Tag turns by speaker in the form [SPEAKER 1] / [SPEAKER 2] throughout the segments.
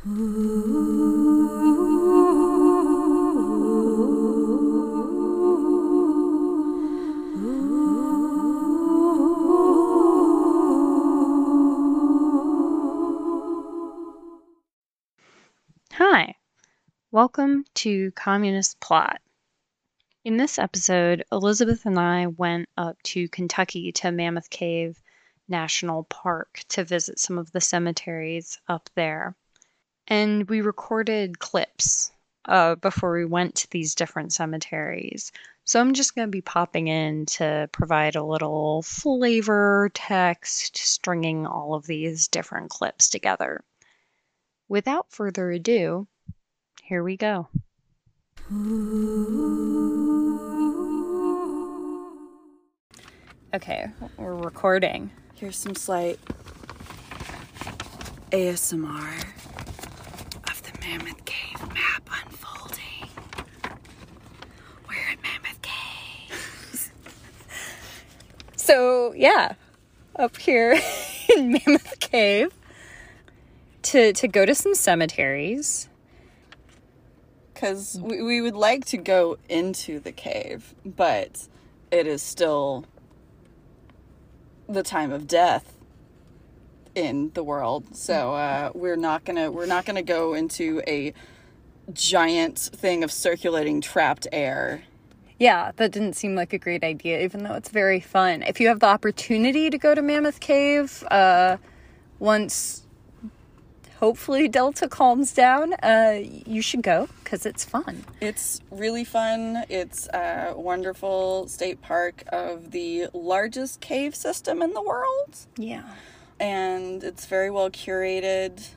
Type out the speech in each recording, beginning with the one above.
[SPEAKER 1] Hi, welcome to Communist Plot. In this episode, Elizabeth and I went up to Kentucky to Mammoth Cave National Park to visit some of the cemeteries up there. And we recorded clips uh, before we went to these different cemeteries. So I'm just going to be popping in to provide a little flavor text, stringing all of these different clips together. Without further ado, here we go. Okay, we're recording.
[SPEAKER 2] Here's some slight ASMR Mammoth Cave map unfolding. We're at Mammoth Cave.
[SPEAKER 1] So, yeah, up here in Mammoth Cave to to go to some cemeteries.
[SPEAKER 2] Because we, we would like to go into the cave, but it is still the time of death in the world. So uh, we're not gonna we're not gonna go into a giant thing of circulating trapped air.
[SPEAKER 1] Yeah, that didn't seem like a great idea, even though it's very fun. If you have the opportunity to go to Mammoth Cave, uh, once hopefully Delta calms down, uh, you should go because it's fun.
[SPEAKER 2] It's really fun. It's a wonderful state park of the largest cave system in the world.
[SPEAKER 1] Yeah.
[SPEAKER 2] And it's very well curated.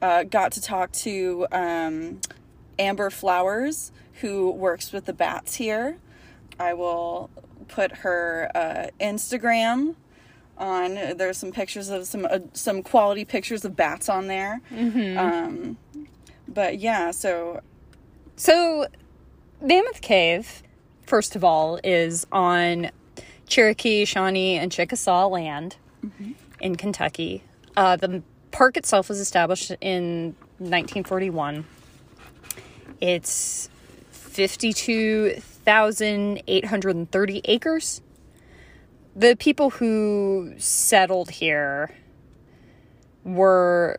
[SPEAKER 2] Uh, got to talk to um, Amber Flowers, who works with the bats here. I will put her uh, Instagram on. There's some pictures of some uh, some quality pictures of bats on there. Um, but yeah, so
[SPEAKER 1] So, Mammoth Cave, first of all, is on Cherokee, Shawnee, and Chickasaw land in Kentucky. Uh, the park itself was established in 1941. It's 52,830 acres. The people who settled here were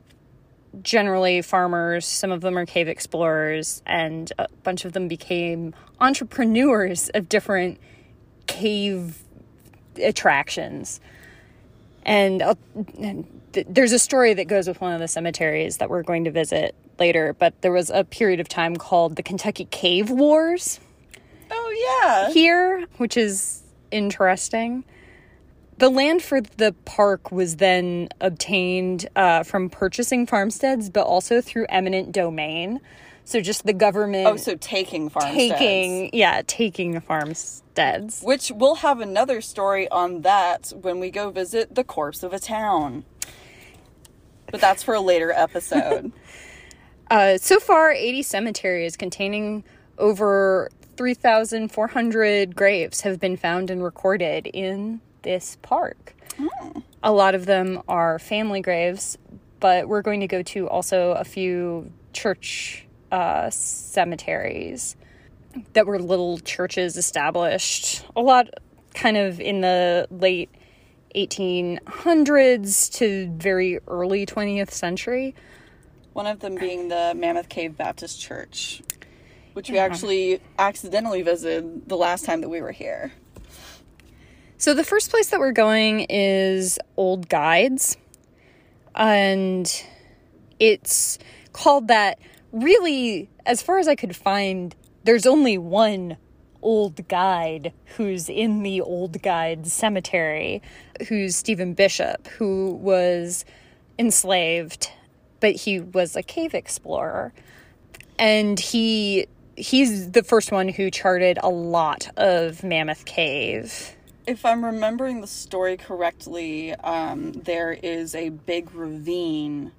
[SPEAKER 1] generally farmers, some of them are cave explorers, and a bunch of them became entrepreneurs of different cave attractions. And, and th- there's a story that goes with one of the cemeteries that we're going to visit later, but there was a period of time called the Kentucky Cave Wars
[SPEAKER 2] oh yeah,
[SPEAKER 1] here, which is interesting. The land for the park was then obtained uh, from purchasing farmsteads, but also through eminent domain. So just the government
[SPEAKER 2] oh so taking farmsteads.
[SPEAKER 1] taking, yeah, taking the farmsteads.
[SPEAKER 2] Which we'll have another story on that when we go visit the corpse of a town. But that's for a later episode.
[SPEAKER 1] Uh, so far, 80 cemeteries containing over 3,400 graves have been found and recorded in this park. A lot of them are family graves, but we're going to go to also a few church uh, cemeteries that were little churches established. A lot kind of in the late 1800s to very early 20th century.
[SPEAKER 2] One of them being the Mammoth Cave Baptist Church, which we actually accidentally visited the last time that we were here.
[SPEAKER 1] So the first place that we're going is Old Guides. And it's called that really as far as I could find there's only one old guide who's in the old guide cemetery who's Stephen Bishop who was enslaved but he was a cave explorer and he he's the first one who charted a lot of Mammoth Cave.
[SPEAKER 2] If I'm remembering the story correctly, um, there is a big ravine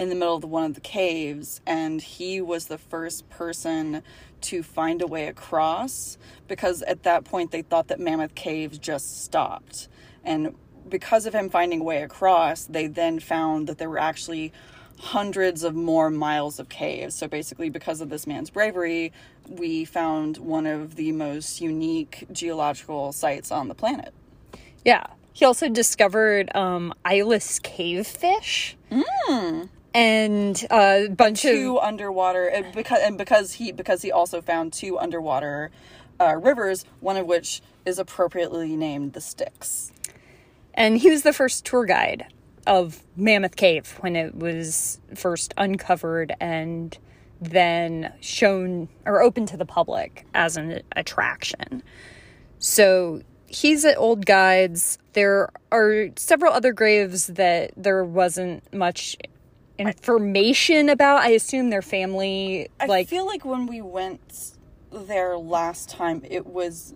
[SPEAKER 2] in the middle of one of the caves, and he was the first person to find a way across because at that point they thought that Mammoth Cave just stopped. And because of him finding a way across, they then found that there were actually hundreds of more miles of caves. So basically, because of this man's bravery, we found one of the most unique geological sites on the planet.
[SPEAKER 1] Yeah. He also discovered um, eyeless cave fish. And a bunch
[SPEAKER 2] two
[SPEAKER 1] of
[SPEAKER 2] underwater and because and because he because he also found two underwater uh, rivers, one of which is appropriately named the Styx.
[SPEAKER 1] and he was the first tour guide of Mammoth Cave when it was first uncovered and then shown or open to the public as an attraction. So he's at Old Guides. There are several other graves that there wasn't much information about. I assume their family
[SPEAKER 2] I
[SPEAKER 1] like
[SPEAKER 2] feel like when we went there last time, it was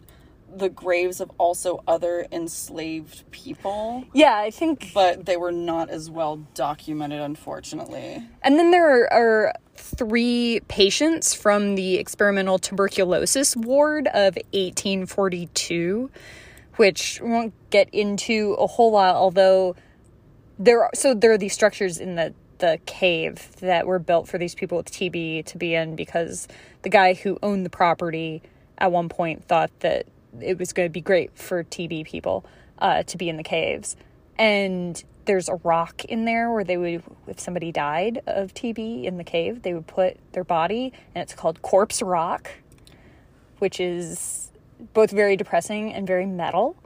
[SPEAKER 2] the graves of also other enslaved people,
[SPEAKER 1] yeah, I think
[SPEAKER 2] but they were not as well documented, unfortunately.
[SPEAKER 1] And then there are, three patients from the experimental tuberculosis ward of 1842, which we won't get into a whole lot, although there are, so there are these structures in the the cave that were built for these people with TB to be in because the guy who owned the property at one point thought that it was going to be great for TB people uh, to be in the caves. And there's a rock in there where they would, if somebody died of TB in the cave, they would put their body, and it's called Corpse Rock, which is both very depressing and very metal.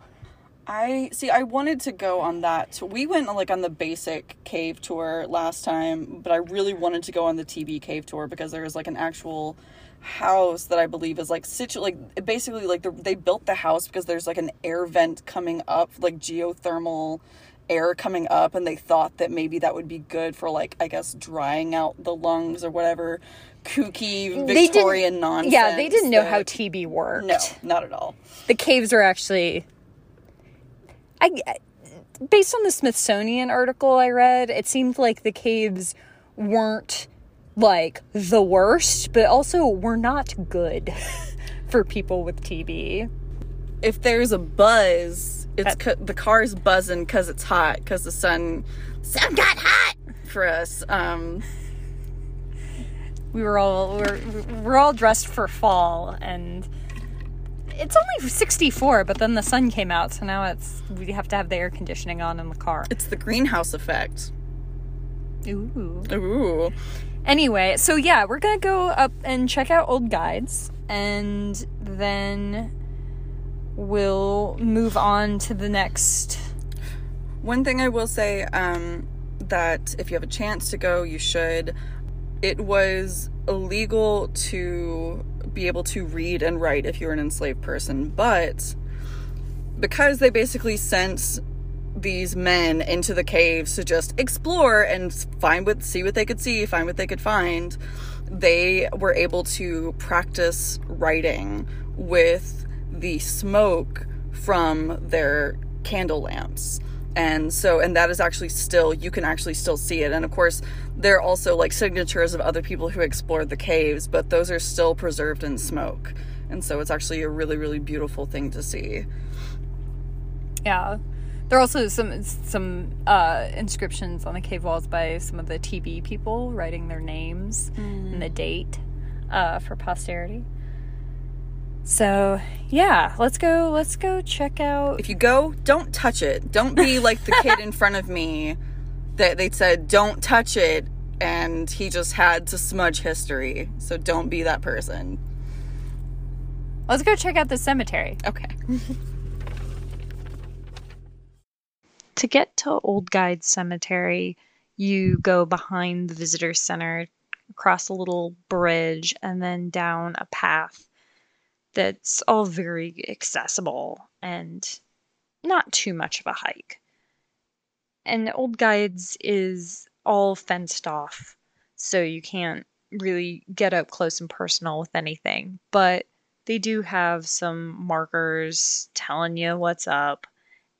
[SPEAKER 2] I see. I wanted to go on that. We went like on the basic cave tour last time, but I really wanted to go on the TB cave tour because there is like an actual house that I believe is like situ like basically like the, they built the house because there's like an air vent coming up, like geothermal air coming up, and they thought that maybe that would be good for like I guess drying out the lungs or whatever kooky Victorian nonsense.
[SPEAKER 1] Yeah, they didn't know
[SPEAKER 2] that-
[SPEAKER 1] how TB worked.
[SPEAKER 2] No, not at all.
[SPEAKER 1] the caves are actually I based on the Smithsonian article I read, it seemed like the caves weren't like the worst, but also were not good for people with TB.
[SPEAKER 2] if there's a buzz, it's
[SPEAKER 1] That-
[SPEAKER 2] c- the car's buzzing because it's hot because the sun sun got hot for us. Um,
[SPEAKER 1] We were all we're, we're all dressed for fall and it's only 64, but then the sun came out, so now it's we have to have the air conditioning on in the car.
[SPEAKER 2] it's the greenhouse effect.
[SPEAKER 1] Ooh.
[SPEAKER 2] Ooh,
[SPEAKER 1] Anyway, so yeah, we're gonna go up and check out old guides, and then we'll move on to the next.
[SPEAKER 2] one thing I will say um, that if you have a chance to go, you should. It was illegal to be able to read and write if you're an enslaved person, but because they basically sent these men into the caves to just explore and find what see what they could see, find what they could find, they were able to practice writing with the smoke from their candle lamps. And so and that is actually still you can actually still see it. And of course, there are also like signatures of other people who explored the caves, but those are still preserved in smoke. And so it's actually a really really beautiful thing to see.
[SPEAKER 1] Yeah, there are also some some uh, inscriptions on the cave walls by some of the TB people writing their names and the date uh, for posterity. So yeah, let's go. Let's go check out.
[SPEAKER 2] if you go, don't touch it. Don't be like the kid in front of me that they said don't touch it and he just had to smudge history. So don't be that person.
[SPEAKER 1] Let's go check out the cemetery.
[SPEAKER 2] Okay.
[SPEAKER 1] To get to Old Guide Cemetery, you go behind the visitor center, across a little bridge, and then down a path that's all very accessible and not too much of a hike. And Old Guides is all fenced off, so you can't really get up close and personal with anything, but they do have some markers telling you what's up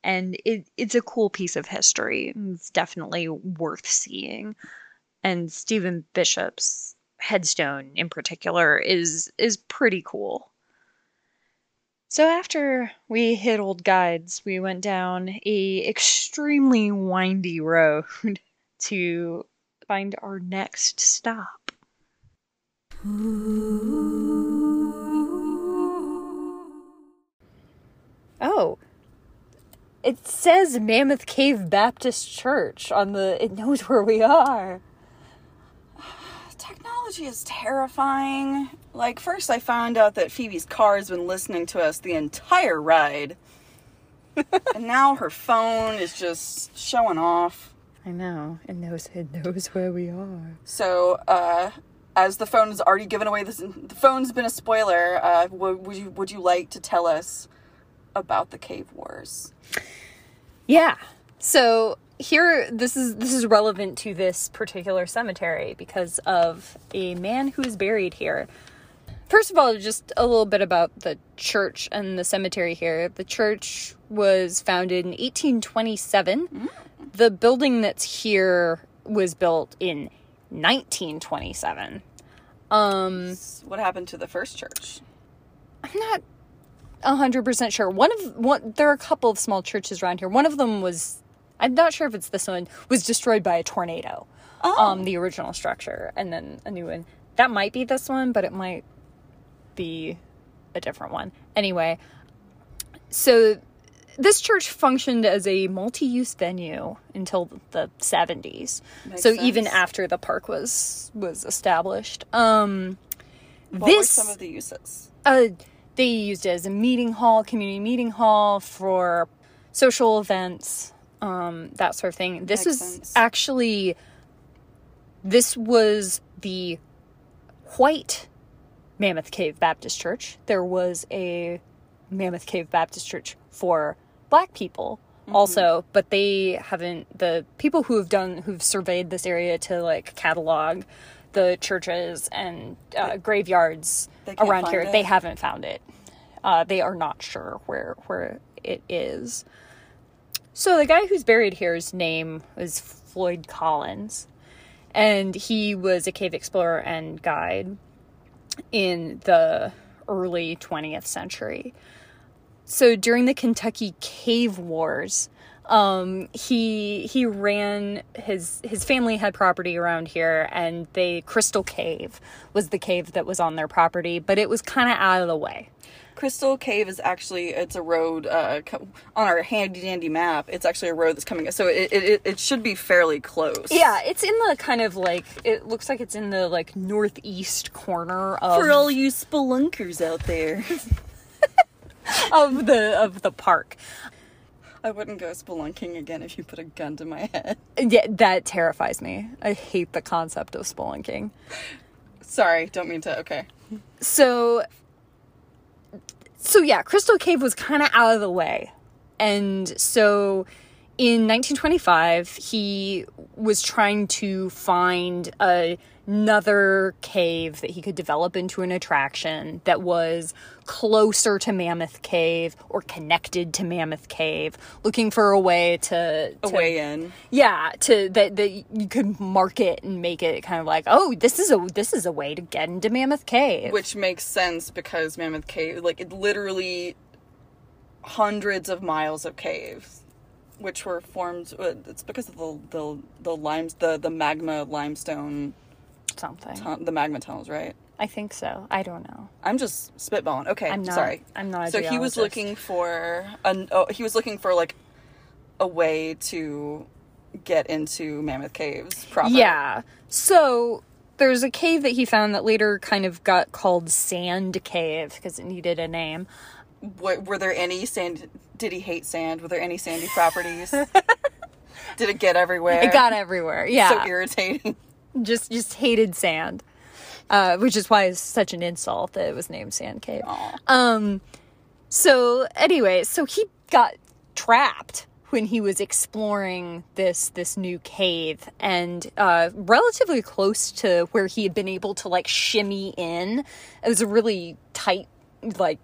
[SPEAKER 1] and it, it's a cool piece of history. It's definitely worth seeing. And Stephen Bishop's headstone in particular is is pretty cool. So after we hit old guides, we went down a extremely windy road to
[SPEAKER 3] find our next stop.
[SPEAKER 1] Oh. It says Mammoth Cave Baptist Church on the. It knows where we are.
[SPEAKER 2] Technology is terrifying. Like, first I found out that Phoebe's car has been listening to us the entire ride. and now her phone is just showing off.
[SPEAKER 1] I know. It knows. It knows where we are.
[SPEAKER 2] So, uh, as the phone has already given away this, the phone's been a spoiler. Uh, would, would you would you like to tell us about the cave wars?
[SPEAKER 1] Yeah. So here, this is this is relevant to this particular cemetery because of a man who is buried here. First of all, just a little bit about the church and the cemetery here. The church was founded in 1827. The building that's here was built in 1927. Um,
[SPEAKER 2] What happened to the first church?
[SPEAKER 1] I'm not hundred percent sure. One of one, there are a couple of small churches around here. One of them was, I'm not sure if it's this one, was destroyed by a tornado. Um, the original structure, and then a new one. That might be this one, but it might be a different one. Anyway, so this church functioned as a multi-use venue until the 70s.
[SPEAKER 2] Makes
[SPEAKER 1] so even after the park was was established. Um
[SPEAKER 2] What
[SPEAKER 1] this
[SPEAKER 2] were some of the uses?
[SPEAKER 1] uh, they used it as a meeting hall, community meeting hall for social events, um, that sort of thing. This
[SPEAKER 2] Makes
[SPEAKER 1] was
[SPEAKER 2] sense.
[SPEAKER 1] actually this was the white Mammoth Cave Baptist Church. There was a Mammoth Cave Baptist Church for black people
[SPEAKER 2] Mm-hmm.
[SPEAKER 1] also, but they haven't the people who have done who've surveyed this area to like catalog the churches and uh, graveyards
[SPEAKER 2] They can't
[SPEAKER 1] around here.
[SPEAKER 2] it?
[SPEAKER 1] They haven't found it. Uh, they are not sure where where it is. So the guy who's buried here's name is Floyd Collins, and he was a cave explorer and guide in the early 20th century. So during the Kentucky Cave Wars, um, he he ran his his family had property around here, and they Crystal Cave was the cave that was on their property, but it was kind of out of the way.
[SPEAKER 2] Crystal Cave is actually it's a road uh, on our handy dandy map. It's actually a road that's coming, so it it, it, it should be fairly close.
[SPEAKER 1] Yeah, it's in the kind of like it looks like it's in the like northeast corner of
[SPEAKER 2] For all you spelunkers out there,
[SPEAKER 1] of the of the park.
[SPEAKER 2] I wouldn't go spelunking again if you put a gun to my head.
[SPEAKER 1] Yeah, that terrifies me. I hate the concept of spelunking.
[SPEAKER 2] Sorry, don't mean to. Okay.
[SPEAKER 1] So so yeah, Crystal Cave was kind of out of the way. And so in 1925, he was trying to find another cave that he could develop into an attraction that was closer to Mammoth Cave or connected to Mammoth Cave, looking for a way to,
[SPEAKER 2] A way in.
[SPEAKER 1] yeah to that that you could market and make it kind of like oh this is a this is a way to get into mammoth cave
[SPEAKER 2] Which makes sense because Mammoth Cave, like it literally hundreds of miles of caves, which were formed. uh, It's because of the the the limes the the magma limestone
[SPEAKER 1] something
[SPEAKER 2] the magma tunnels, right?
[SPEAKER 1] i think so i don't know
[SPEAKER 2] I'm just spitballing. Okay,
[SPEAKER 1] I'm not-
[SPEAKER 2] sorry.
[SPEAKER 1] I'm not a
[SPEAKER 2] So he was looking for an. Oh, he was looking for like a way to get into Mammoth Caves proper.
[SPEAKER 1] yeah so there's a cave that he found that later kind of got called sand cave because it needed a name
[SPEAKER 2] Were, were there any sand? Did he hate sand? Were there any sandy properties? Did it get everywhere?
[SPEAKER 1] it got everywhere yeah
[SPEAKER 2] so irritating.
[SPEAKER 1] Just just hated sand uh, which is why it's such an insult that it was named sand cave um so anyway so he got trapped when he was exploring this this new cave and uh relatively close to where he had been able to like shimmy in it was a really tight like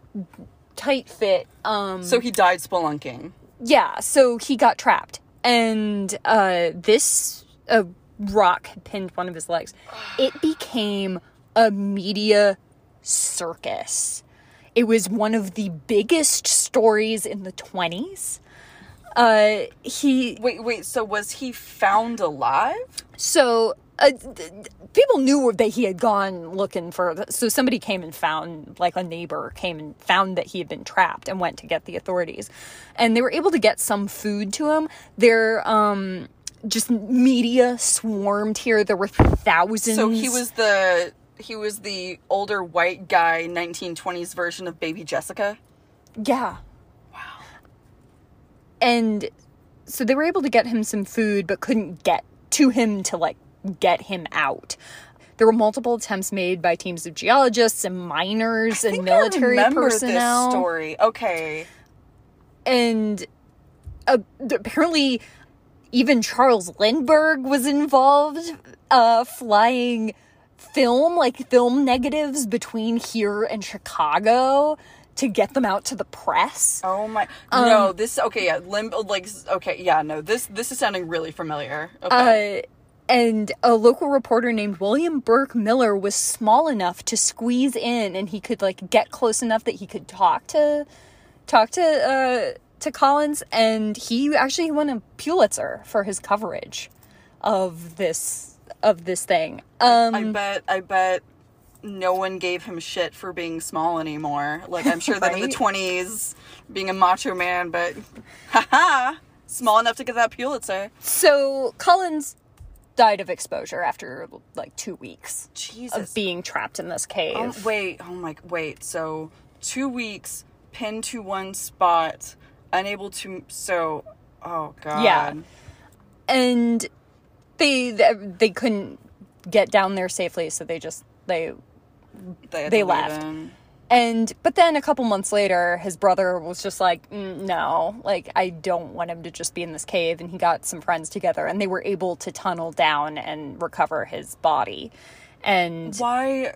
[SPEAKER 1] tight fit um
[SPEAKER 2] So he died spelunking.
[SPEAKER 1] yeah, so he got trapped. And uh this uh, rock had pinned one of his legs. It became a media circus. It was one of the biggest stories in the 20s. Uh he
[SPEAKER 2] Wait, wait. So was he found alive?
[SPEAKER 1] so uh, people knew that he had gone looking for. So somebody came and found, like a neighbor came and found that he had been trapped and went to get the authorities, and they were able to get some food to him. Their um, just media swarmed here. There were thousands.
[SPEAKER 2] So he was the he was the older white guy 1920s version of baby Jessica.
[SPEAKER 1] Yeah. Wow. And so they were able to get him some food, but couldn't get to him to like get him out. There were multiple attempts made by teams of geologists and miners and military personnel.
[SPEAKER 2] This story. Okay.
[SPEAKER 1] And uh, apparently, even Charles Lindbergh was involved, uh, flying film, like film negatives between here and Chicago to get them out to the press.
[SPEAKER 2] Oh my.
[SPEAKER 1] Um,
[SPEAKER 2] no, this okay, yeah, limb like okay, yeah, no. This this is sounding really familiar. Okay.
[SPEAKER 1] Uh, and a local reporter named William Burke Miller was small enough to squeeze in, and he could like get close enough that he could talk to talk to uh, to Collins, and he actually won a Pulitzer for his coverage of this of this thing. Um,
[SPEAKER 2] I bet I bet no one gave him shit for being small anymore. Like I'm sure that in the twenties being a macho man, but haha, small enough to get that Pulitzer.
[SPEAKER 1] so Collins died of exposure after like two weeks
[SPEAKER 2] Jesus.
[SPEAKER 1] of being trapped in this cave.
[SPEAKER 2] Oh, wait, oh my wait. So two weeks pinned to one spot, unable to so oh god.
[SPEAKER 1] Yeah. and they they couldn't get down there safely so they just they
[SPEAKER 2] They,
[SPEAKER 1] They left.
[SPEAKER 2] him.
[SPEAKER 1] and but then a couple months later his brother was just like mm, no like i don't want him to just be in this cave and he got some friends together and they were able to tunnel down and recover his body and
[SPEAKER 2] Why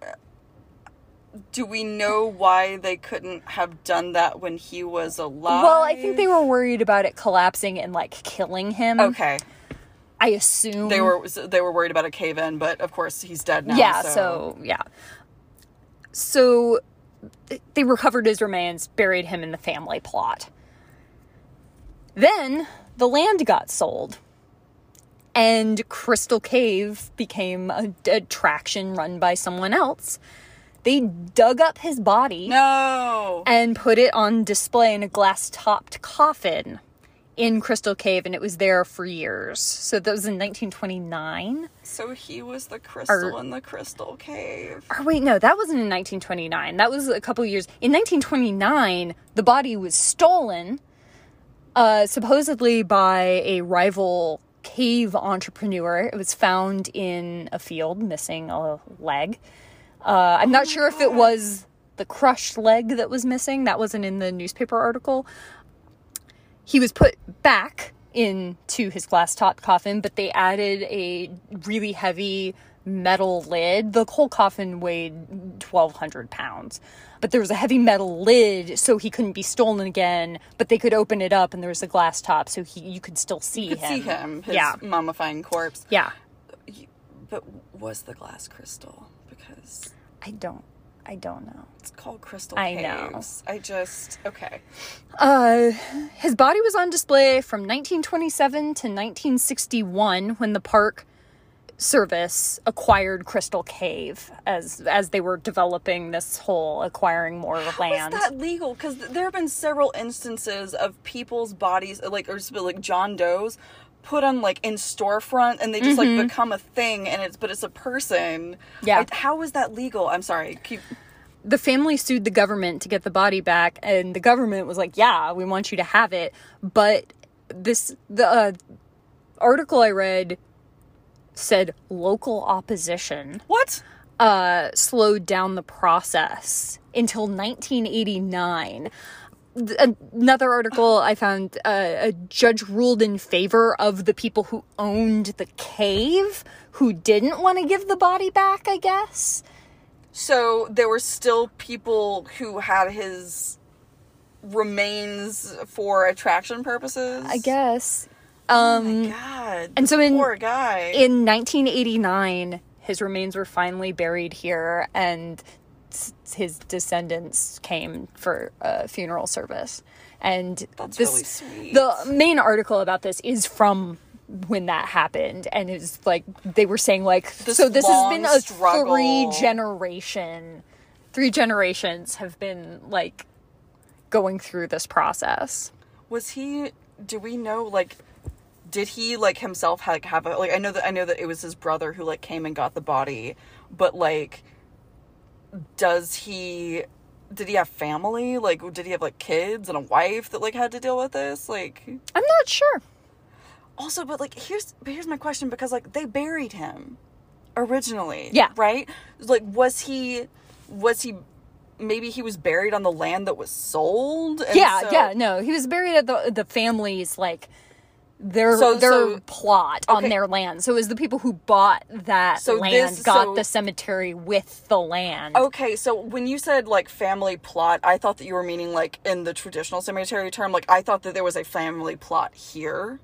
[SPEAKER 2] do we know why they couldn't have done that when he was alive?
[SPEAKER 1] well i think they were worried about it collapsing and like killing him
[SPEAKER 2] Okay.
[SPEAKER 1] i assume
[SPEAKER 2] They were they were worried about a cave in, but of course he's dead now.
[SPEAKER 1] yeah
[SPEAKER 2] so,
[SPEAKER 1] so yeah so they recovered his remains buried him in the family plot then the land got sold and crystal cave became a attraction run by someone else they dug up his body
[SPEAKER 2] no.
[SPEAKER 1] and put it on display in a glass topped coffin in crystal cave and it was there for years so that was in 1929
[SPEAKER 2] So he was the crystal
[SPEAKER 1] Or-
[SPEAKER 2] in the crystal cave.
[SPEAKER 1] Or wait, no, that wasn't in 1929. That was a couple years. In 1929, the body was stolen, uh, supposedly by a rival cave entrepreneur. It was found in a field, missing a leg. Uh, I'm not sure if it was the crushed leg that was missing. That wasn't in the newspaper article. He was put back into his glass topped coffin, but they added a really heavy metal lid. The whole coffin weighed 1,200 pounds, but there was a heavy metal lid so he couldn't be stolen again. But they could open it up and there was a glass top so he, you could still see
[SPEAKER 2] You could
[SPEAKER 1] him.
[SPEAKER 2] see him, his
[SPEAKER 1] yeah.
[SPEAKER 2] mummifying corpse.
[SPEAKER 1] Yeah.
[SPEAKER 2] But was the glass crystal? Because
[SPEAKER 1] I don't. I don't know.
[SPEAKER 2] it's called crystal
[SPEAKER 1] I know.
[SPEAKER 2] I just okay.
[SPEAKER 1] Uh, his body was on display from 1927 to 1961 when the park service acquired Crystal Cave as as they were developing this whole acquiring more land.
[SPEAKER 2] Is that legal? Because there have been several instances of people's bodies, like or like John Doe's, put on like in storefront, and they just like become a thing, and it's but it's a person.
[SPEAKER 1] Mm-hmm. Yeah.
[SPEAKER 2] I- how is that legal? I'm sorry. Keep.
[SPEAKER 1] the family sued the government to get the body back and the government was like yeah we want you to have it but this the uh, article i read said local opposition
[SPEAKER 2] What?
[SPEAKER 1] uh, slowed down the process until 1989 Th- Another article I found uh, a judge ruled in favor of the people who owned the cave who didn't want to give the body back, I guess.
[SPEAKER 2] So there were still people who had his remains for attraction purposes.
[SPEAKER 1] I guess.
[SPEAKER 2] Oh
[SPEAKER 1] Um,
[SPEAKER 2] my God.
[SPEAKER 1] and so in-
[SPEAKER 2] poor guy.
[SPEAKER 1] in 1989, his remains were finally buried here, and his descendants came for a funeral service. And
[SPEAKER 2] That's
[SPEAKER 1] this,
[SPEAKER 2] really sweet.
[SPEAKER 1] the main article about this is from when that happened and it's like they were saying like
[SPEAKER 2] This
[SPEAKER 1] so this has been a
[SPEAKER 2] struggle.
[SPEAKER 1] three generation three generations have been like going through this process
[SPEAKER 2] Was he? Do we know? Like, did he like himself like have a like? I know that I know that it was his brother who like came and got the body, but like, does he? Did he have family? Like, did he have like kids and a wife that like had to deal with this? Like,
[SPEAKER 1] i'm not sure
[SPEAKER 2] also, but like, here's but here's my question because like they buried him originally,
[SPEAKER 1] Yeah.
[SPEAKER 2] right? Like, was he? Was he? Maybe he was buried on the land that was sold.
[SPEAKER 1] yeah
[SPEAKER 2] so-
[SPEAKER 1] yeah no he was buried at the the family's like their
[SPEAKER 2] So-
[SPEAKER 1] their
[SPEAKER 2] so-
[SPEAKER 1] plot on
[SPEAKER 2] okay.
[SPEAKER 1] their land so it was the people who bought that
[SPEAKER 2] So
[SPEAKER 1] land
[SPEAKER 2] this-
[SPEAKER 1] got
[SPEAKER 2] so-
[SPEAKER 1] the cemetery with the land
[SPEAKER 2] Okay, so when you said like family plot, I thought that you were meaning like in the traditional cemetery term. Like I thought that there was a family plot here.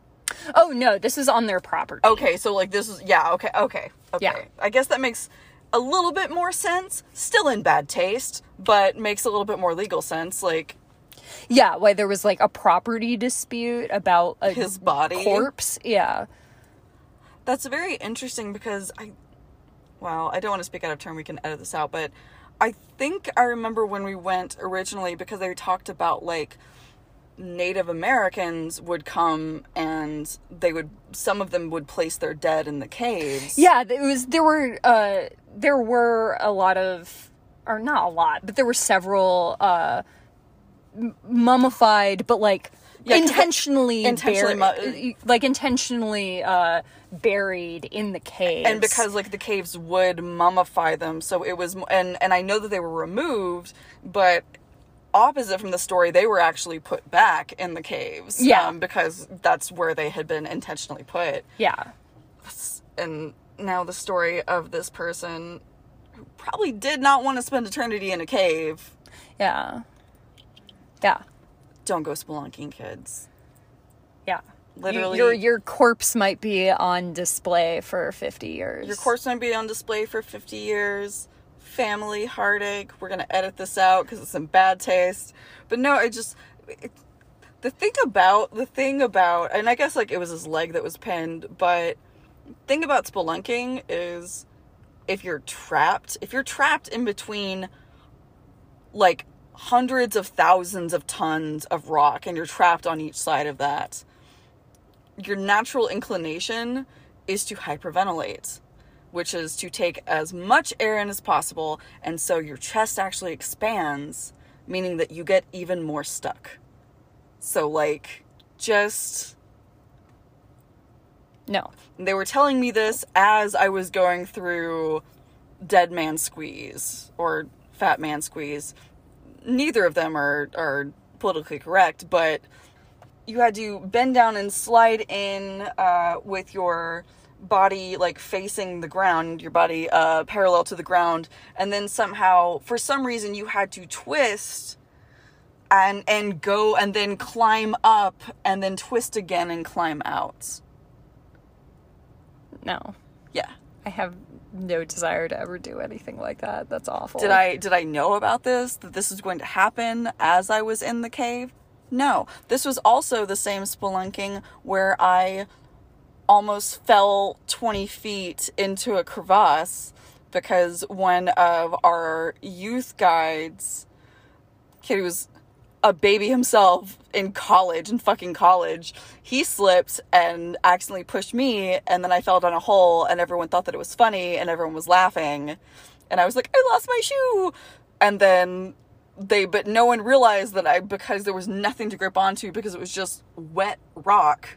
[SPEAKER 1] oh no this is on their property
[SPEAKER 2] Okay, so like this is yeah, okay, okay, okay.
[SPEAKER 1] Yeah.
[SPEAKER 2] I guess that makes a little bit more sense. Still in bad taste, but makes a little bit more legal sense. Like
[SPEAKER 1] Yeah, why there was like a property dispute about a
[SPEAKER 2] His body?
[SPEAKER 1] corpse. Yeah.
[SPEAKER 2] that's very interesting because I wow, I don't want to speak out of turn. We can edit this out, but I think I remember when we went originally because they talked about like Native Americans would come and they would some of them would place their dead in the caves.
[SPEAKER 1] Yeah, it was there were uh there were a lot of or not a lot, but there were several uh mummified but like
[SPEAKER 2] Yeah,
[SPEAKER 1] intentionally
[SPEAKER 2] intentionally
[SPEAKER 1] bur- like intentionally uh buried in the cave.
[SPEAKER 2] and because like the caves would mummify them so it was and and i know that they were removed but opposite from the story they were actually put back in the caves
[SPEAKER 1] Yeah.
[SPEAKER 2] um, because that's where they had been intentionally put
[SPEAKER 1] yeah.
[SPEAKER 2] and now the story of this person who probably did not want to spend eternity in a cave
[SPEAKER 1] Yeah. Yeah.
[SPEAKER 2] don't go spelunking kids
[SPEAKER 1] Yeah. You-
[SPEAKER 2] Literally-
[SPEAKER 1] your your corpse might be on display for 50 years.
[SPEAKER 2] Your corpse might be on display for 50 years. Family heartache. We're going to edit this out because it's in bad taste. But no, I just. It, the thing about. The thing about. And I guess like it was his leg that was pinned. But. Thing about spelunking is. If you're trapped. If you're trapped in between. Like hundreds of thousands of tons of rock and you're trapped on each side of that your natural inclination is to hyperventilate, which is to take as much air in as possible, and so your chest actually expands, meaning that you get even more stuck. So, like, just.
[SPEAKER 1] No.
[SPEAKER 2] They were telling me this as I was going through Dead Man Squeeze or Fat Man Squeeze. Neither of them are, are politically correct, but you had to bend down and slide in uh, with your body like facing the ground, your body uh, parallel to the ground, and then somehow, for some reason, you had to twist and and go and then climb up and then twist again and climb out.
[SPEAKER 1] No.
[SPEAKER 2] Yeah.
[SPEAKER 1] I have no desire to ever do anything like that. That's awful.
[SPEAKER 2] Did I did I know about this that this was going to happen as I was in the cave? No. This was also the same spelunking where I almost fell 20 feet into a crevasse because one of our youth guides kid who was a baby himself in college in fucking college. He slipped and accidentally pushed me and then i fell down a hole and everyone thought that it was funny and everyone was laughing. And i was like i lost my shoe. And then they but no one realized that i because there was nothing to grip onto because it was just wet rock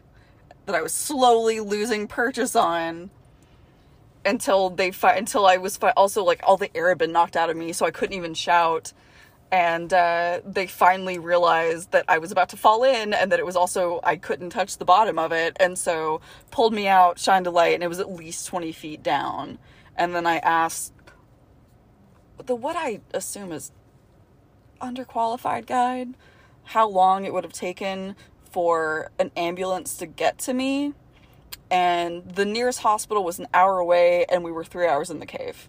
[SPEAKER 2] that i was slowly losing purchase on until they fi- until i was fi- also like all the air had been knocked out of me so i couldn't even shout and uh, they finally realized that I was about to fall in and that it was also I couldn't touch the bottom of it. And so pulled me out shined a light and it was at least 20 feet down. And then I asked the what I assume is underqualified guide how long it would have taken for an ambulance to get to me? And the nearest hospital was an hour away and we were three hours in the cave.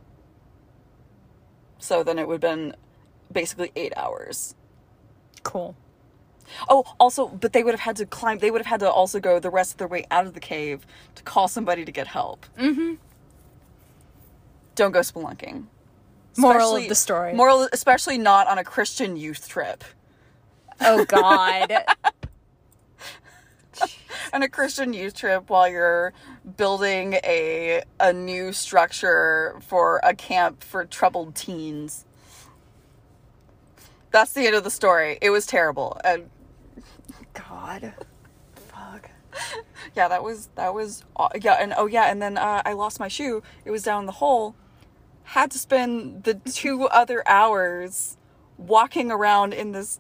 [SPEAKER 2] So then it would have been basically eight hours
[SPEAKER 1] Cool.
[SPEAKER 2] Oh, also, but they would have had to climb. They would have had to also go the rest of their way out of the cave to call somebody to get help. Mm-hmm. Don't go spelunking.
[SPEAKER 4] Moral of the story.
[SPEAKER 2] Moral, especially not on a Christian youth trip.
[SPEAKER 4] Oh God.
[SPEAKER 2] On a Christian youth trip while you're building a a new structure for a camp for troubled teens. That's the end of the story. It was terrible. And
[SPEAKER 4] God. Fuck.
[SPEAKER 2] yeah, that was that was yeah, and oh yeah, and then uh, I lost my shoe. It was down the hole. Had to spend the two other hours walking around in this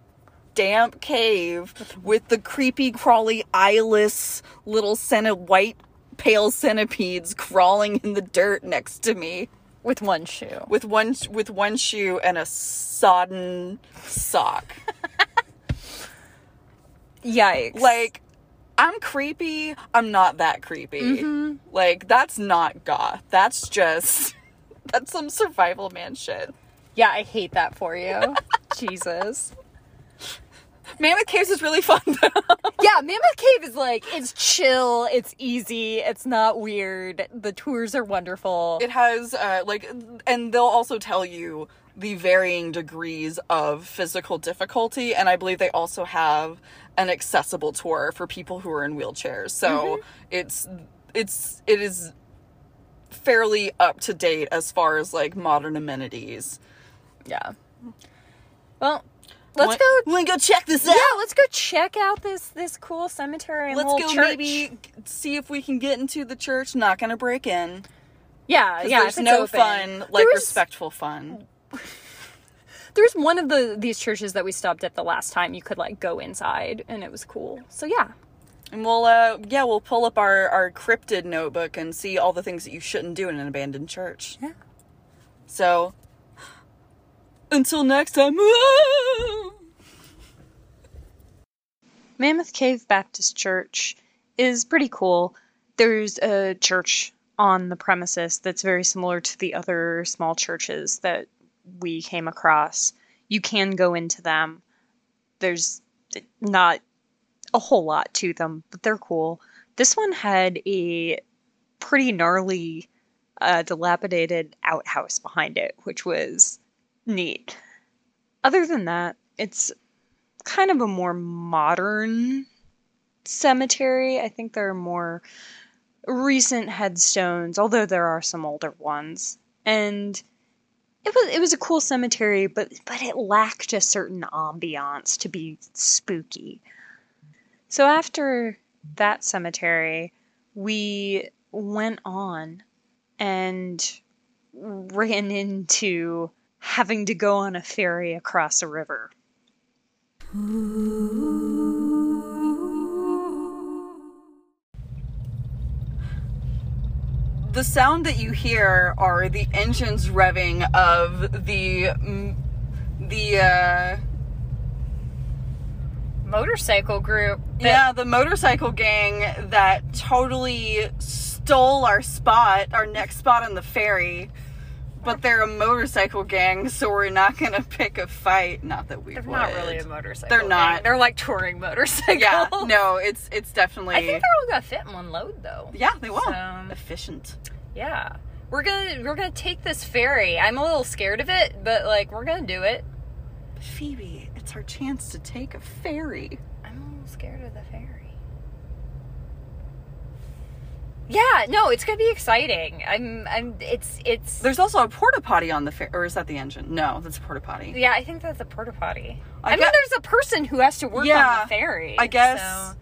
[SPEAKER 2] damp cave with the creepy, crawly, eyeless little centi- white pale centipedes crawling in the dirt next to me
[SPEAKER 4] With one shoe.
[SPEAKER 2] with one with one shoe and a sodden sock.
[SPEAKER 4] Yikes.
[SPEAKER 2] like i'm creepy i'm not that creepy mm-hmm. like that's not goth that's just that's some survival man shit
[SPEAKER 4] yeah, I hate that for you. Jesus.
[SPEAKER 2] Mammoth caves is really fun though
[SPEAKER 4] Yeah, Mammoth Cave is like it's chill, it's easy, it's not weird. The tours are wonderful.
[SPEAKER 2] it has uh like and they'll also tell you the varying degrees of physical difficulty and i believe they also have an accessible tour for people who are in wheelchairs so it's it's it is fairly up to date as far as like modern amenities
[SPEAKER 4] yeah. Well, let's
[SPEAKER 2] Want-
[SPEAKER 4] go
[SPEAKER 2] wanna go check this out
[SPEAKER 4] Yeah, let's go check out this this cool cemetery and
[SPEAKER 2] let's go
[SPEAKER 4] church.
[SPEAKER 2] maybe see if we can get into the church not gonna break in
[SPEAKER 4] Yeah, yeah.
[SPEAKER 2] there's
[SPEAKER 4] it's
[SPEAKER 2] no
[SPEAKER 4] open.
[SPEAKER 2] fun like
[SPEAKER 4] There was-
[SPEAKER 2] respectful fun
[SPEAKER 4] There's one of the these churches that we stopped at the last time. You could like go inside, and it was cool. So yeah,
[SPEAKER 2] And we'll, uh, yeah, we'll pull up our, our cryptid notebook and see all the things that you shouldn't do in an abandoned church.
[SPEAKER 4] Yeah.
[SPEAKER 2] So, until next time.
[SPEAKER 1] Mammoth Cave Baptist Church is pretty cool. There's a church on the premises that's very similar to the other small churches that we came across. You can go into them. There's not a whole lot to them, but they're cool. This one had a pretty gnarly, uh, dilapidated outhouse behind it, which was neat. Other than that, it's kind of a more modern cemetery. I think there are more recent headstones, although there are some older ones. And it was it was a cool cemetery, but but it lacked a certain ambiance to be spooky. So after that cemetery, we went on and ran into having to go on a ferry across a river.
[SPEAKER 2] the sound that you hear are the engines revving of the, the, uh,
[SPEAKER 4] motorcycle group. that-
[SPEAKER 2] yeah, the motorcycle gang that totally stole our spot, our next spot on the ferry. But they're a motorcycle gang, so we're not gonna pick a fight. Not that we
[SPEAKER 4] They're
[SPEAKER 2] would.
[SPEAKER 4] not really a motorcycle.
[SPEAKER 2] They're
[SPEAKER 4] gang.
[SPEAKER 2] not.
[SPEAKER 4] They're like touring motorcycles.
[SPEAKER 2] Yeah, no, it's it's definitely.
[SPEAKER 4] I think they're all gonna fit in one load though.
[SPEAKER 2] yeah, they will.
[SPEAKER 4] So-
[SPEAKER 2] Efficient.
[SPEAKER 4] Yeah. We're gonna we're gonna take this ferry. I'm a little scared of it, but like we're gonna do it.
[SPEAKER 2] Phoebe, it's our chance to take a ferry.
[SPEAKER 4] I'm a little scared of the ferry. Yeah, no, it's gonna be exciting. I'm I'm it's it's
[SPEAKER 2] There's also a porta potty on the ferry, or is that the engine? No, that's a porta potty.
[SPEAKER 4] yeah, I think that's a porta potty.
[SPEAKER 2] I
[SPEAKER 4] I, mean there's a person who has to work
[SPEAKER 2] Yeah,
[SPEAKER 4] on the ferry.
[SPEAKER 2] I guess.
[SPEAKER 4] so-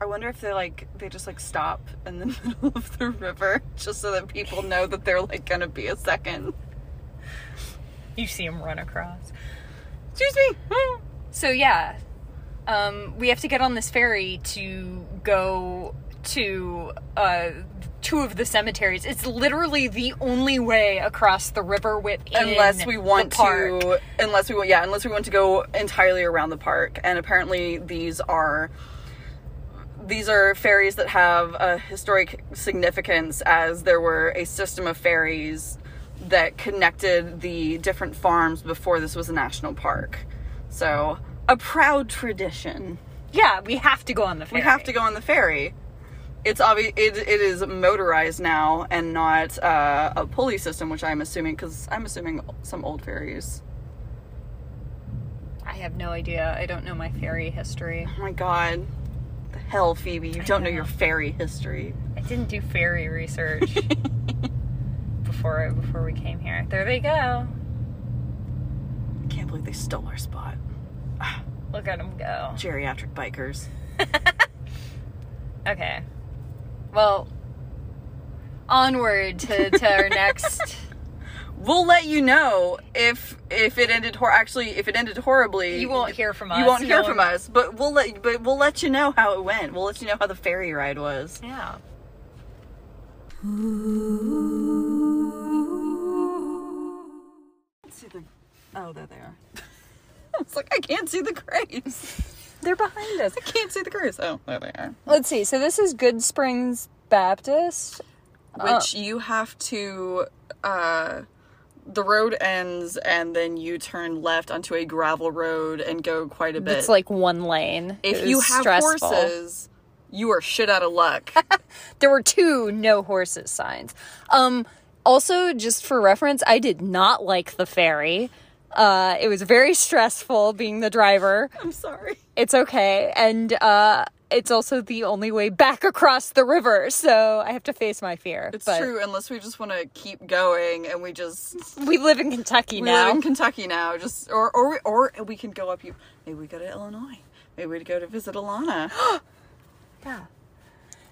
[SPEAKER 2] I wonder if they like they just like stop in the middle of the river just so that people know that they're like gonna be a second.
[SPEAKER 4] you see him run across.
[SPEAKER 2] Excuse me.
[SPEAKER 4] So yeah, um, we have to get on this ferry to go to uh, two of the cemeteries. It's literally the only way across the river within
[SPEAKER 2] unless we want to unless we want yeah unless we want to go entirely around the park and apparently these are these are ferries that have a historic significance as there were a system of ferries that connected the different farms before this was a national park so a proud tradition.
[SPEAKER 4] Yeah, we have to go on the ferry.
[SPEAKER 2] We have to go on the ferry. It's obvious. It, it is motorized now and not uh, a pulley system, which I'm assuming because I'm assuming some old ferries.
[SPEAKER 4] I have no idea. I don't know my ferry history.
[SPEAKER 2] Oh my god, the hell, Phoebe! You don't know your ferry history.
[SPEAKER 4] I didn't do ferry research before before we came here. There they go.
[SPEAKER 2] I can't believe they stole our spot.
[SPEAKER 4] Look at them go.
[SPEAKER 2] Geriatric bikers.
[SPEAKER 4] Okay. Well, onward to, to our next.
[SPEAKER 2] We'll let you know if if it ended hor- actually if it ended horribly.
[SPEAKER 4] You won't hear from us.
[SPEAKER 2] You won't hear
[SPEAKER 4] No
[SPEAKER 2] from us, but we'll let but we'll let you know how it went. We'll let you know how the ferry ride was.
[SPEAKER 4] Yeah.
[SPEAKER 2] See the oh there they are. it's like I can't see the graves.
[SPEAKER 4] They're behind us.
[SPEAKER 2] I can't see the graves. Oh, there they are.
[SPEAKER 4] Let's see. So this is Good Springs Baptist.
[SPEAKER 2] Which you have to uh the road ends and then you turn left onto a gravel road and go quite a bit.
[SPEAKER 4] It's like one lane.
[SPEAKER 2] if you have
[SPEAKER 4] stressful.
[SPEAKER 2] horses, you are shit out of luck.
[SPEAKER 4] There were two no horses signs. Um also just for reference, I did not like the ferry. Uh it was very stressful being the driver.
[SPEAKER 2] I'm sorry.
[SPEAKER 4] It's okay. And uh it's also the only way back across the river, so I have to face my fear.
[SPEAKER 2] It's
[SPEAKER 4] but
[SPEAKER 2] true, unless we just want to keep going and we just
[SPEAKER 4] We live in Kentucky now.
[SPEAKER 2] we
[SPEAKER 4] now.
[SPEAKER 2] live in Kentucky now. Just or or we- or we can go up you. Maybe we go to Illinois. Maybe we go to visit Alana.
[SPEAKER 4] Yeah.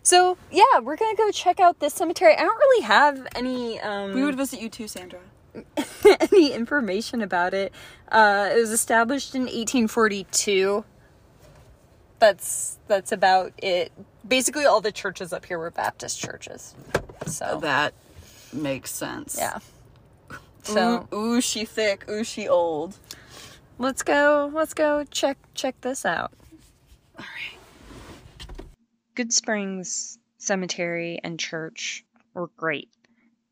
[SPEAKER 4] So yeah, we're gonna go check out this cemetery. I don't really have any um
[SPEAKER 2] we would visit you too, Sandra.
[SPEAKER 4] any information about it. Uh, it was established in 1842. That's that's about it. Basically, all the churches up here were Baptist churches. So
[SPEAKER 2] That makes sense.
[SPEAKER 4] yeah. So
[SPEAKER 2] ooh, ooh, she thick. Ooh, she old.
[SPEAKER 4] let's go. Let's go check check this out.
[SPEAKER 2] All right.
[SPEAKER 1] Good Springs Cemetery and Church were great.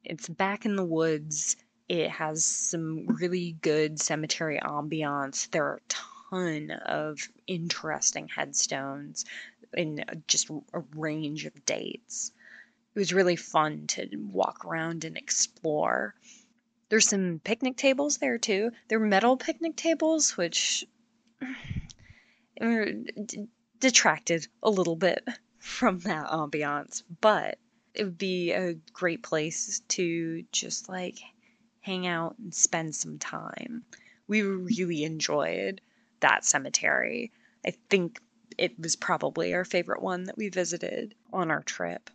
[SPEAKER 1] It's back in the woods. It has some really good cemetery ambiance. There are a ton of interesting headstones in just a range of dates. It was really fun to walk around and explore. There's some picnic tables there too. They're metal picnic tables, which er, detracted a little bit from that ambiance, but it would be a great place to just like hang out and spend some time. We really enjoyed that cemetery. I think it was probably our favorite one that we visited on our trip.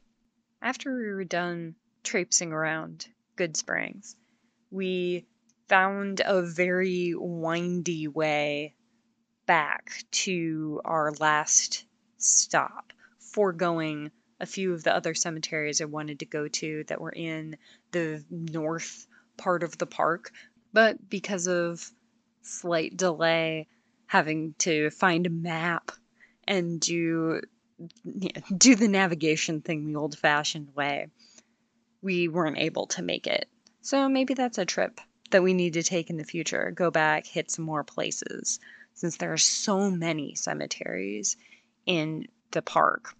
[SPEAKER 1] After we were done traipsing around Good Springs, we found a very windy way back to our last stop, foregoing a few of the other cemeteries I wanted to go to that were in the north part of the park. But because of slight delay, having to find a map and do do the navigation thing the old fashioned way, we weren't able to make it. So maybe that's a trip that we need to take in the future. Go back, hit some more places, since there are so many cemeteries in the park.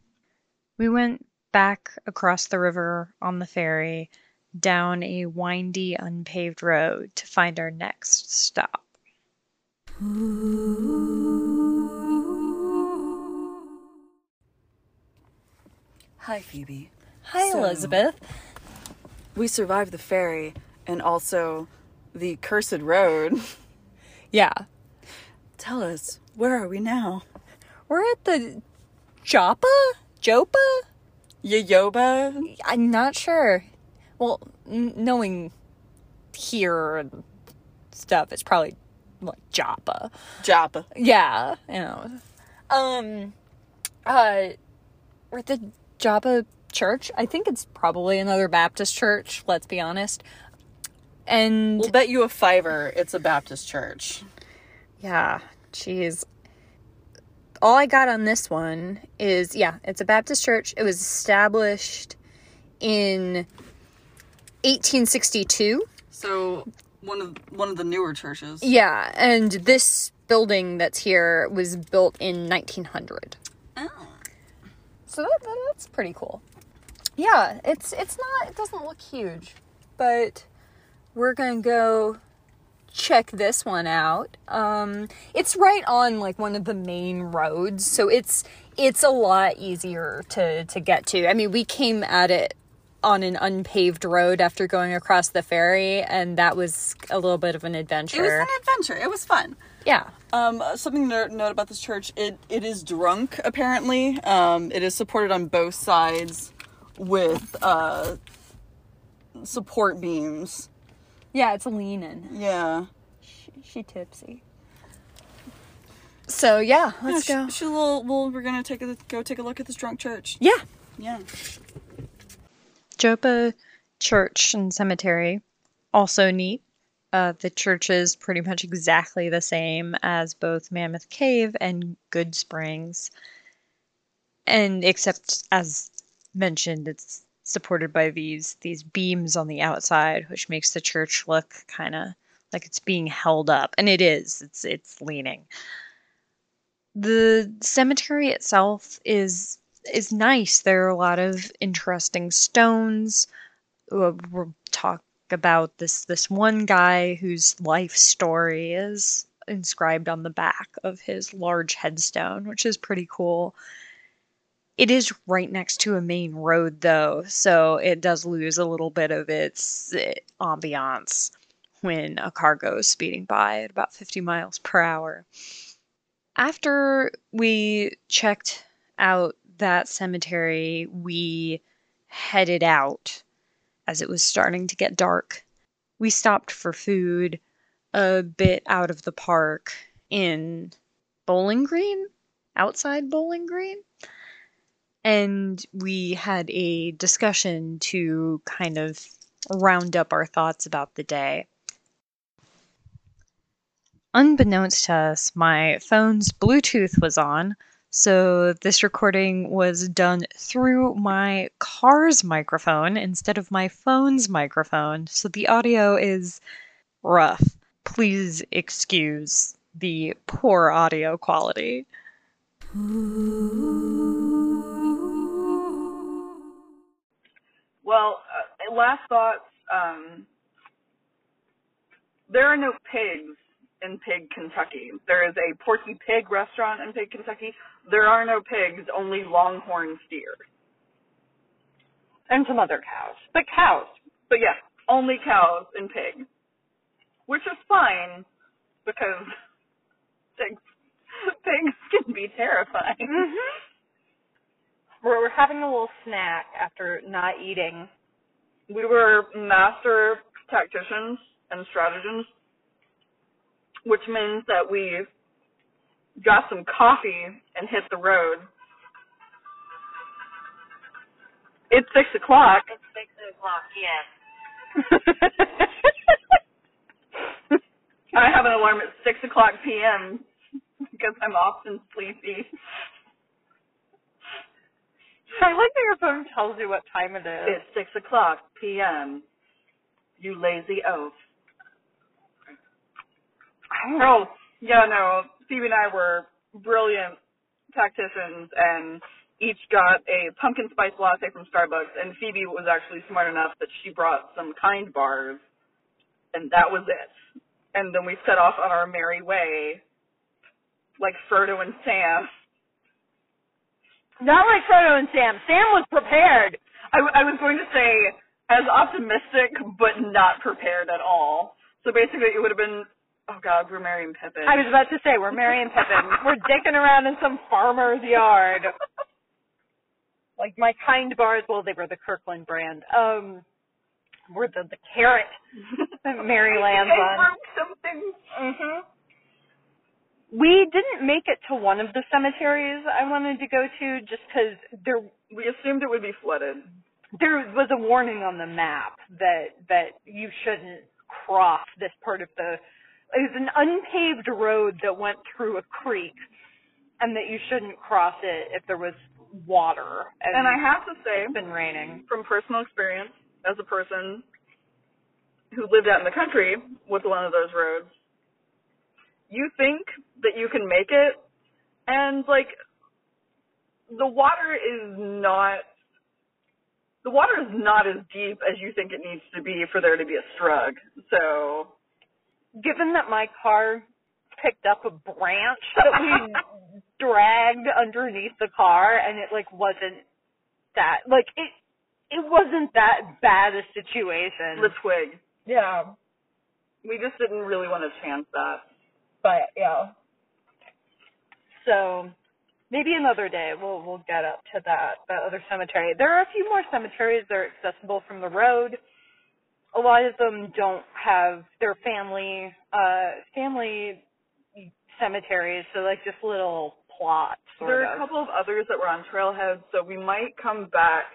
[SPEAKER 1] We went back across the river on the ferry, down a windy, unpaved road to find our next stop.
[SPEAKER 2] Hi, Phoebe.
[SPEAKER 4] Hi,
[SPEAKER 2] So-
[SPEAKER 4] Elizabeth.
[SPEAKER 2] We survived the ferry and also the cursed road.
[SPEAKER 4] Yeah,
[SPEAKER 2] Tell us, where are we now?
[SPEAKER 4] we're at the Joppa. Jopa.
[SPEAKER 2] Yoyoba?
[SPEAKER 4] I'm not sure. Well, n- knowing here and stuff, it's probably like Joppa.
[SPEAKER 2] Joppa.
[SPEAKER 4] Yeah, you know. Um, uh, we're at the Joppa Church. I think it's probably another Baptist church. Let's be honest. And
[SPEAKER 2] We'll bet you a fiver it's a Baptist church.
[SPEAKER 4] yeah, jeez. All I got on this one is yeah, it's a Baptist church. It was established in 1862.
[SPEAKER 2] So one of one of the newer churches.
[SPEAKER 4] Yeah, and this building that's here was built in 1900.
[SPEAKER 5] Oh.
[SPEAKER 4] So that, that- that's pretty cool. Yeah, it's it's not it doesn't look huge, but we're going to go check this one out. Um it's right on like one of the main roads, so it's it's a lot easier to to get to. I mean, we came at it on an unpaved road after going across the ferry and that was a little bit of an adventure.
[SPEAKER 5] It was an adventure. It was fun.
[SPEAKER 4] yeah.
[SPEAKER 5] Um, something to note about this church: it it is drunk. Apparently, um, it is supported on both sides with uh, support beams.
[SPEAKER 4] Yeah, it's leaning.
[SPEAKER 5] Yeah,
[SPEAKER 4] She, she tipsy. So yeah, let's
[SPEAKER 5] yeah,
[SPEAKER 4] go.
[SPEAKER 5] She, she a little. We're gonna take a go take a look at this drunk church.
[SPEAKER 4] Yeah.
[SPEAKER 5] Yeah.
[SPEAKER 1] Joppa Church and Cemetery, also neat. Uh, the church is pretty much exactly the same as both Mammoth Cave and Good Springs. And except as mentioned, it's supported by these these beams on the outside, which makes the church look kind of like it's being held up, and it is. It's it's leaning. The cemetery itself is is nice. There are a lot of interesting stones. We'll talk about this this one guy whose life story is inscribed on the back of his large headstone, which is pretty cool. It is right next to a main road, though, so it does lose a little bit of its eh, ambiance when a car goes speeding by at about 50 miles per hour. After we checked out that cemetery, we headed out as it was starting to get dark. We stopped for food a bit out of the park in Bowling Green, outside Bowling Green. And we had a discussion to kind of round up our thoughts about the day. Unbeknownst to us, my phone's Bluetooth was on, so this recording was done through my car's microphone instead of my phone's microphone, so the audio is rough. Please excuse the poor audio quality.
[SPEAKER 5] Well, uh, last thoughts. Um, there are no pigs in Pig, Kentucky. There is a Porky Pig restaurant in Pig, Kentucky. There are no pigs, only longhorn steer.
[SPEAKER 4] And some other cows. But cows.
[SPEAKER 5] But yeah, only cows and pigs. Which is fine because pigs, pigs can be terrifying.
[SPEAKER 4] Mm-hmm. We're, we're having a little snack after not eating.
[SPEAKER 5] We were master tacticians and strategists, which means that we got some coffee and hit the road. It's six o'clock.
[SPEAKER 6] It's six o'clock p.m.
[SPEAKER 5] I have an alarm at six o'clock p.m. because I'm often sleepy.
[SPEAKER 4] I like that your phone tells you what time it is.
[SPEAKER 5] It's six o'clock p.m. You lazy oaf. Oh, yeah, no. Phoebe and I were brilliant tacticians and each got a pumpkin spice latte from Starbucks. And Phoebe was actually smart enough that she brought some kind bars, and that was it. And then we set off on our merry way, like Frodo and Sam.
[SPEAKER 4] Not like Frodo and Sam. Sam was prepared.
[SPEAKER 5] I was going to say as optimistic, but not prepared at all. So basically, it would have been, oh God, we're Merry and Pippin.
[SPEAKER 4] I was about to say, we're Merry and Pippin. we're dicking around in some farmer's yard. Like my kind bars, well, they were the Kirkland brand. Um, were the the carrot that Merry lands on.
[SPEAKER 5] something.
[SPEAKER 4] hmm We didn't make it to one of the cemeteries I wanted to go to just because there
[SPEAKER 5] We assumed it would be flooded.
[SPEAKER 4] there was a warning on the map that that you shouldn't cross this part of the it was an unpaved road that went through a creek and that you shouldn't cross it if there was water. And,
[SPEAKER 5] And I have to say,
[SPEAKER 4] it's been raining.
[SPEAKER 5] from personal experience, as a person who lived out in the country with one of those roads, you think that you can make it, and like the water is not the water is not as deep as you think it needs to be for there to be a strug. So
[SPEAKER 4] Given that my car picked up a branch that we dragged underneath the car and it like wasn't that like it it wasn't that bad a situation.
[SPEAKER 5] the twig.
[SPEAKER 4] yeah.
[SPEAKER 5] We just didn't really want to chance that.
[SPEAKER 4] But yeah. So maybe another day we'll we'll get up to that that other cemetery. There are a few more cemeteries that are accessible from the road. A lot of them don't have their family uh family cemeteries, so like just little plots
[SPEAKER 5] There are a couple of others that were on trailheads, so we might come back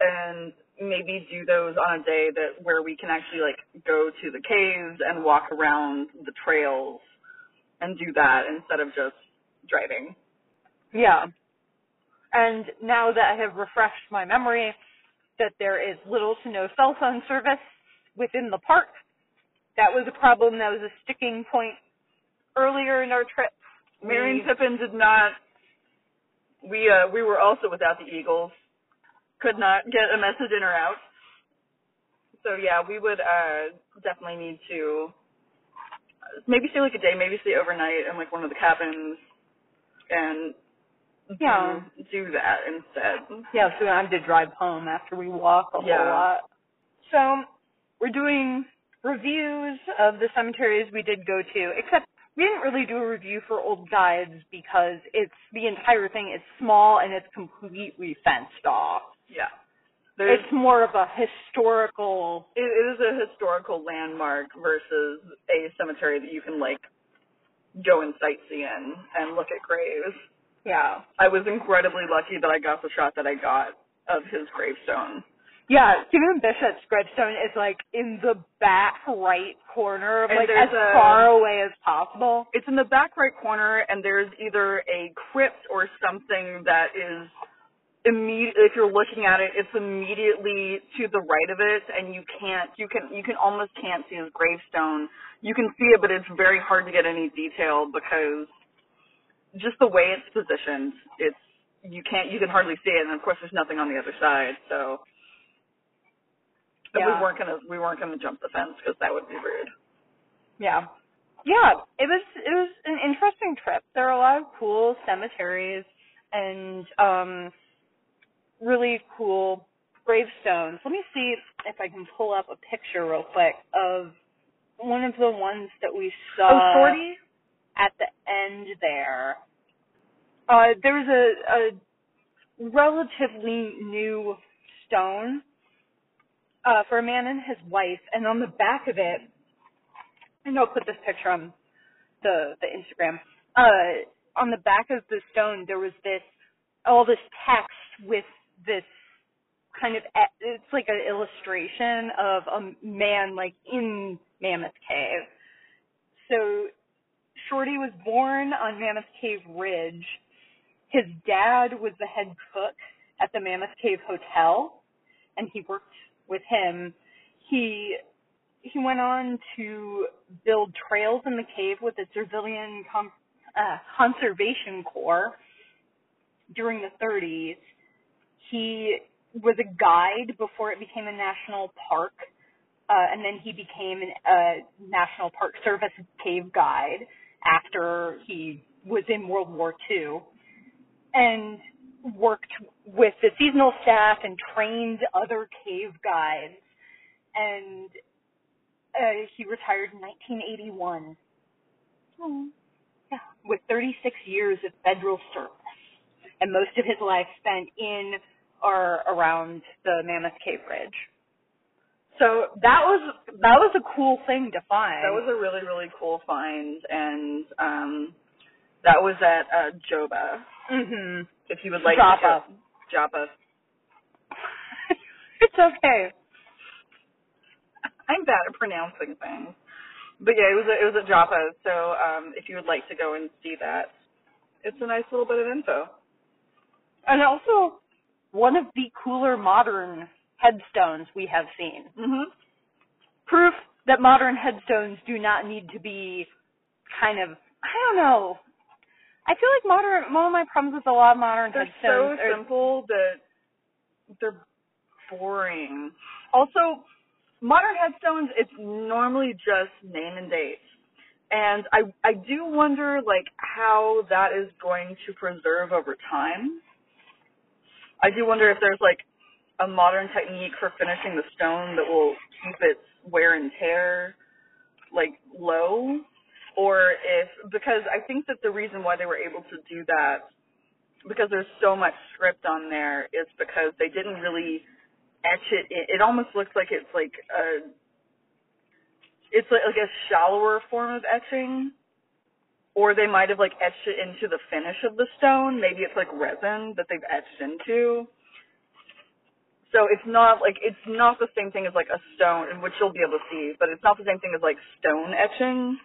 [SPEAKER 5] and maybe do those on a day that where we can actually like go to the caves and walk around the trails and do that instead of just driving.
[SPEAKER 4] Yeah. And now that I have refreshed my memory that there is little to no cell phone service within the park, that was a problem that was a sticking point earlier in our trip.
[SPEAKER 5] Merry
[SPEAKER 4] and
[SPEAKER 5] Pippin did not. We uh we were also without the Eagles. Could not get a message in or out. So yeah, we would uh definitely need to uh, maybe stay like a day, maybe stay overnight in like one of the cabins, and Mm-hmm.
[SPEAKER 4] Yeah.
[SPEAKER 5] do, do that instead.
[SPEAKER 4] Yeah, so I have to drive home after we walk a
[SPEAKER 5] Yeah.
[SPEAKER 4] whole lot. So we're doing reviews of the cemeteries we did go to, except we didn't really do a review for old guides because it's the entire thing is small and it's completely fenced off.
[SPEAKER 5] Yeah, there's
[SPEAKER 4] It's more of a historical
[SPEAKER 5] it, it is a historical landmark versus a cemetery that you can like go and sightsee in and look at graves.
[SPEAKER 4] Yeah.
[SPEAKER 5] I was incredibly lucky that I got the shot that I got of his gravestone.
[SPEAKER 4] Yeah, Stephen Bishop's gravestone is like in the back right corner,
[SPEAKER 5] And
[SPEAKER 4] like as
[SPEAKER 5] a-
[SPEAKER 4] far away as possible.
[SPEAKER 5] It's in the back right corner, and there's either a crypt or something that is immediate. If you're looking at it, it's immediately to the right of it, and you can't. You can. You can almost can't see his gravestone. You can see it, but it's very hard to get any detail because just the way it's positioned, it's you can't. You can hardly see it, and of course, there's nothing on the other side. So. But
[SPEAKER 4] Yeah.
[SPEAKER 5] we weren't gonna we weren't gonna jump the fence because that would be rude.
[SPEAKER 4] Yeah. Yeah, it was it was an interesting trip. There are a lot of cool cemeteries and um really cool gravestones. Let me see if I can pull up a picture real quick of one of the ones that we saw
[SPEAKER 5] oh, Shorty.
[SPEAKER 4] At the end there. Uh was a, a relatively new stone uh for a man and his wife and on the back of it and I'll put this picture on the the Instagram. Uh, on the back of the stone, there was this all this text with this kind of it's like an illustration of a man like in Mammoth Cave. So Shorty was born on Mammoth Cave Ridge. His dad was the head cook at the Mammoth Cave Hotel, and he worked with him. He he went on to build trails in the cave with the Civilian Com- uh, Conservation Corps during the 30s. He was a guide before it became a national park, uh, and then he became a National Park Service cave guide after he was in World War II, and worked with the seasonal staff and trained other cave guides. And uh, he retired in 1981. Yeah, with 36 years of federal service, and most of his life spent in or around the Mammoth Cave Ridge. So that was that was a cool thing to find.
[SPEAKER 5] That was a really, really cool find, and um, that was at uh, Joba.
[SPEAKER 4] mhm.
[SPEAKER 5] If you would like
[SPEAKER 4] Joppa.
[SPEAKER 5] to go, Joppa.
[SPEAKER 4] it's okay.
[SPEAKER 5] I'm bad at pronouncing things, but yeah, it was a, it was at Joppa. So um, if you would like to go and see that, it's a nice little bit of info.
[SPEAKER 4] And also one of the cooler modern headstones we have seen.
[SPEAKER 5] Mhm.
[SPEAKER 4] Proof that modern headstones do not need to be kind of I don't know. I feel like modern one of my problems with a lot of modern
[SPEAKER 5] They're so
[SPEAKER 4] headstones are
[SPEAKER 5] simple that they're boring. Also, modern headstones, it's normally just name and date. And I I do wonder like how that is going to preserve over time. I do wonder if there's like a modern technique for finishing the stone that will keep its wear and tear like low? Or if because I think that the reason why they were able to do that because there's so much script on there is because they didn't really etch it. In. it almost looks like it's like a it's like, like a shallower form of etching. Or they might have like etched it into the finish of the stone. Maybe it's like resin that they've etched into so it's not like it's not the same thing as like a stone which you'll be able to see but it's not the same thing as like stone etching.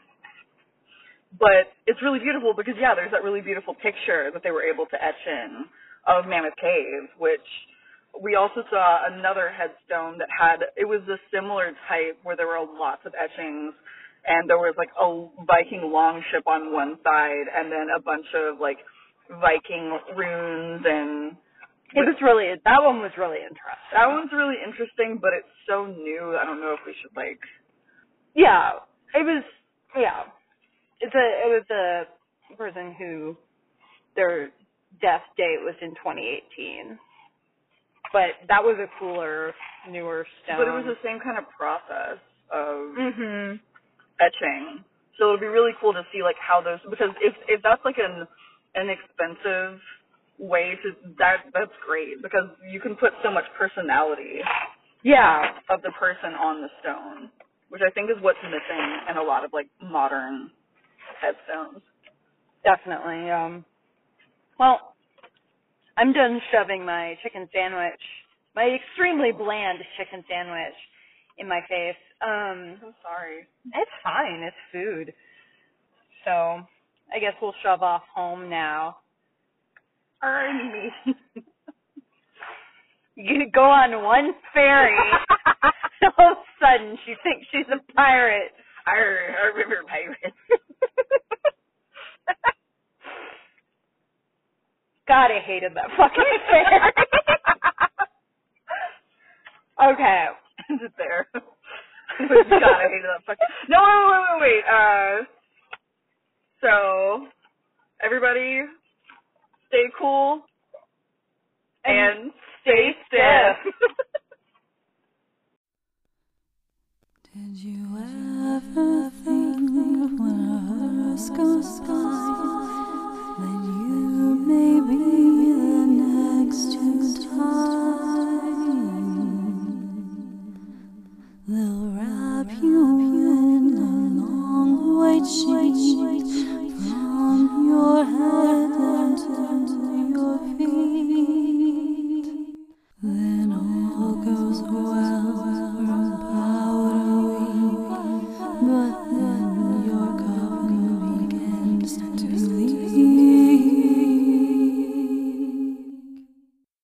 [SPEAKER 5] But it's really beautiful because yeah there's that really beautiful picture that they were able to etch in of mammoth cave which we also saw another headstone that had it was a similar type where there were lots of etchings and there was like a Viking longship on one side and then a bunch of like Viking runes and
[SPEAKER 4] it was really that one was really interesting.
[SPEAKER 5] that one's really interesting but it's so new I don't know if we should like
[SPEAKER 4] Yeah. It was yeah. It's a it was a person who their death date was in 2018. But that was a cooler, newer stone.
[SPEAKER 5] but it was the same kind of process of
[SPEAKER 4] Mhm.
[SPEAKER 5] etching. So it'll be really cool to see like how those because if if that's like an an expensive way to that that's great because you can put so much personality
[SPEAKER 4] Yeah.
[SPEAKER 5] of the person on the stone, which I think is what's missing in a lot of like modern headstones.
[SPEAKER 4] Definitely. Um well I'm done shoving my chicken sandwich, my extremely bland chicken sandwich in my face. Um
[SPEAKER 5] I'm sorry.
[SPEAKER 4] It's fine. It's food. So I guess we'll shove off home now.
[SPEAKER 5] Ernie.
[SPEAKER 4] You go on one ferry. All of a sudden, she thinks she's a pirate.
[SPEAKER 5] Arr, a river pirate.
[SPEAKER 4] God, I hated that fucking ferry. okay.
[SPEAKER 5] Is it there? God, I hated that fucking. No, wait, wait, wait, wait. Uh, so everybody, stay cool and stay stiff.
[SPEAKER 7] Did you ever think when a horse goes by that you may be the next to time? They'll wrap you in a long white sheet from your head and until your feet. Then all goes well.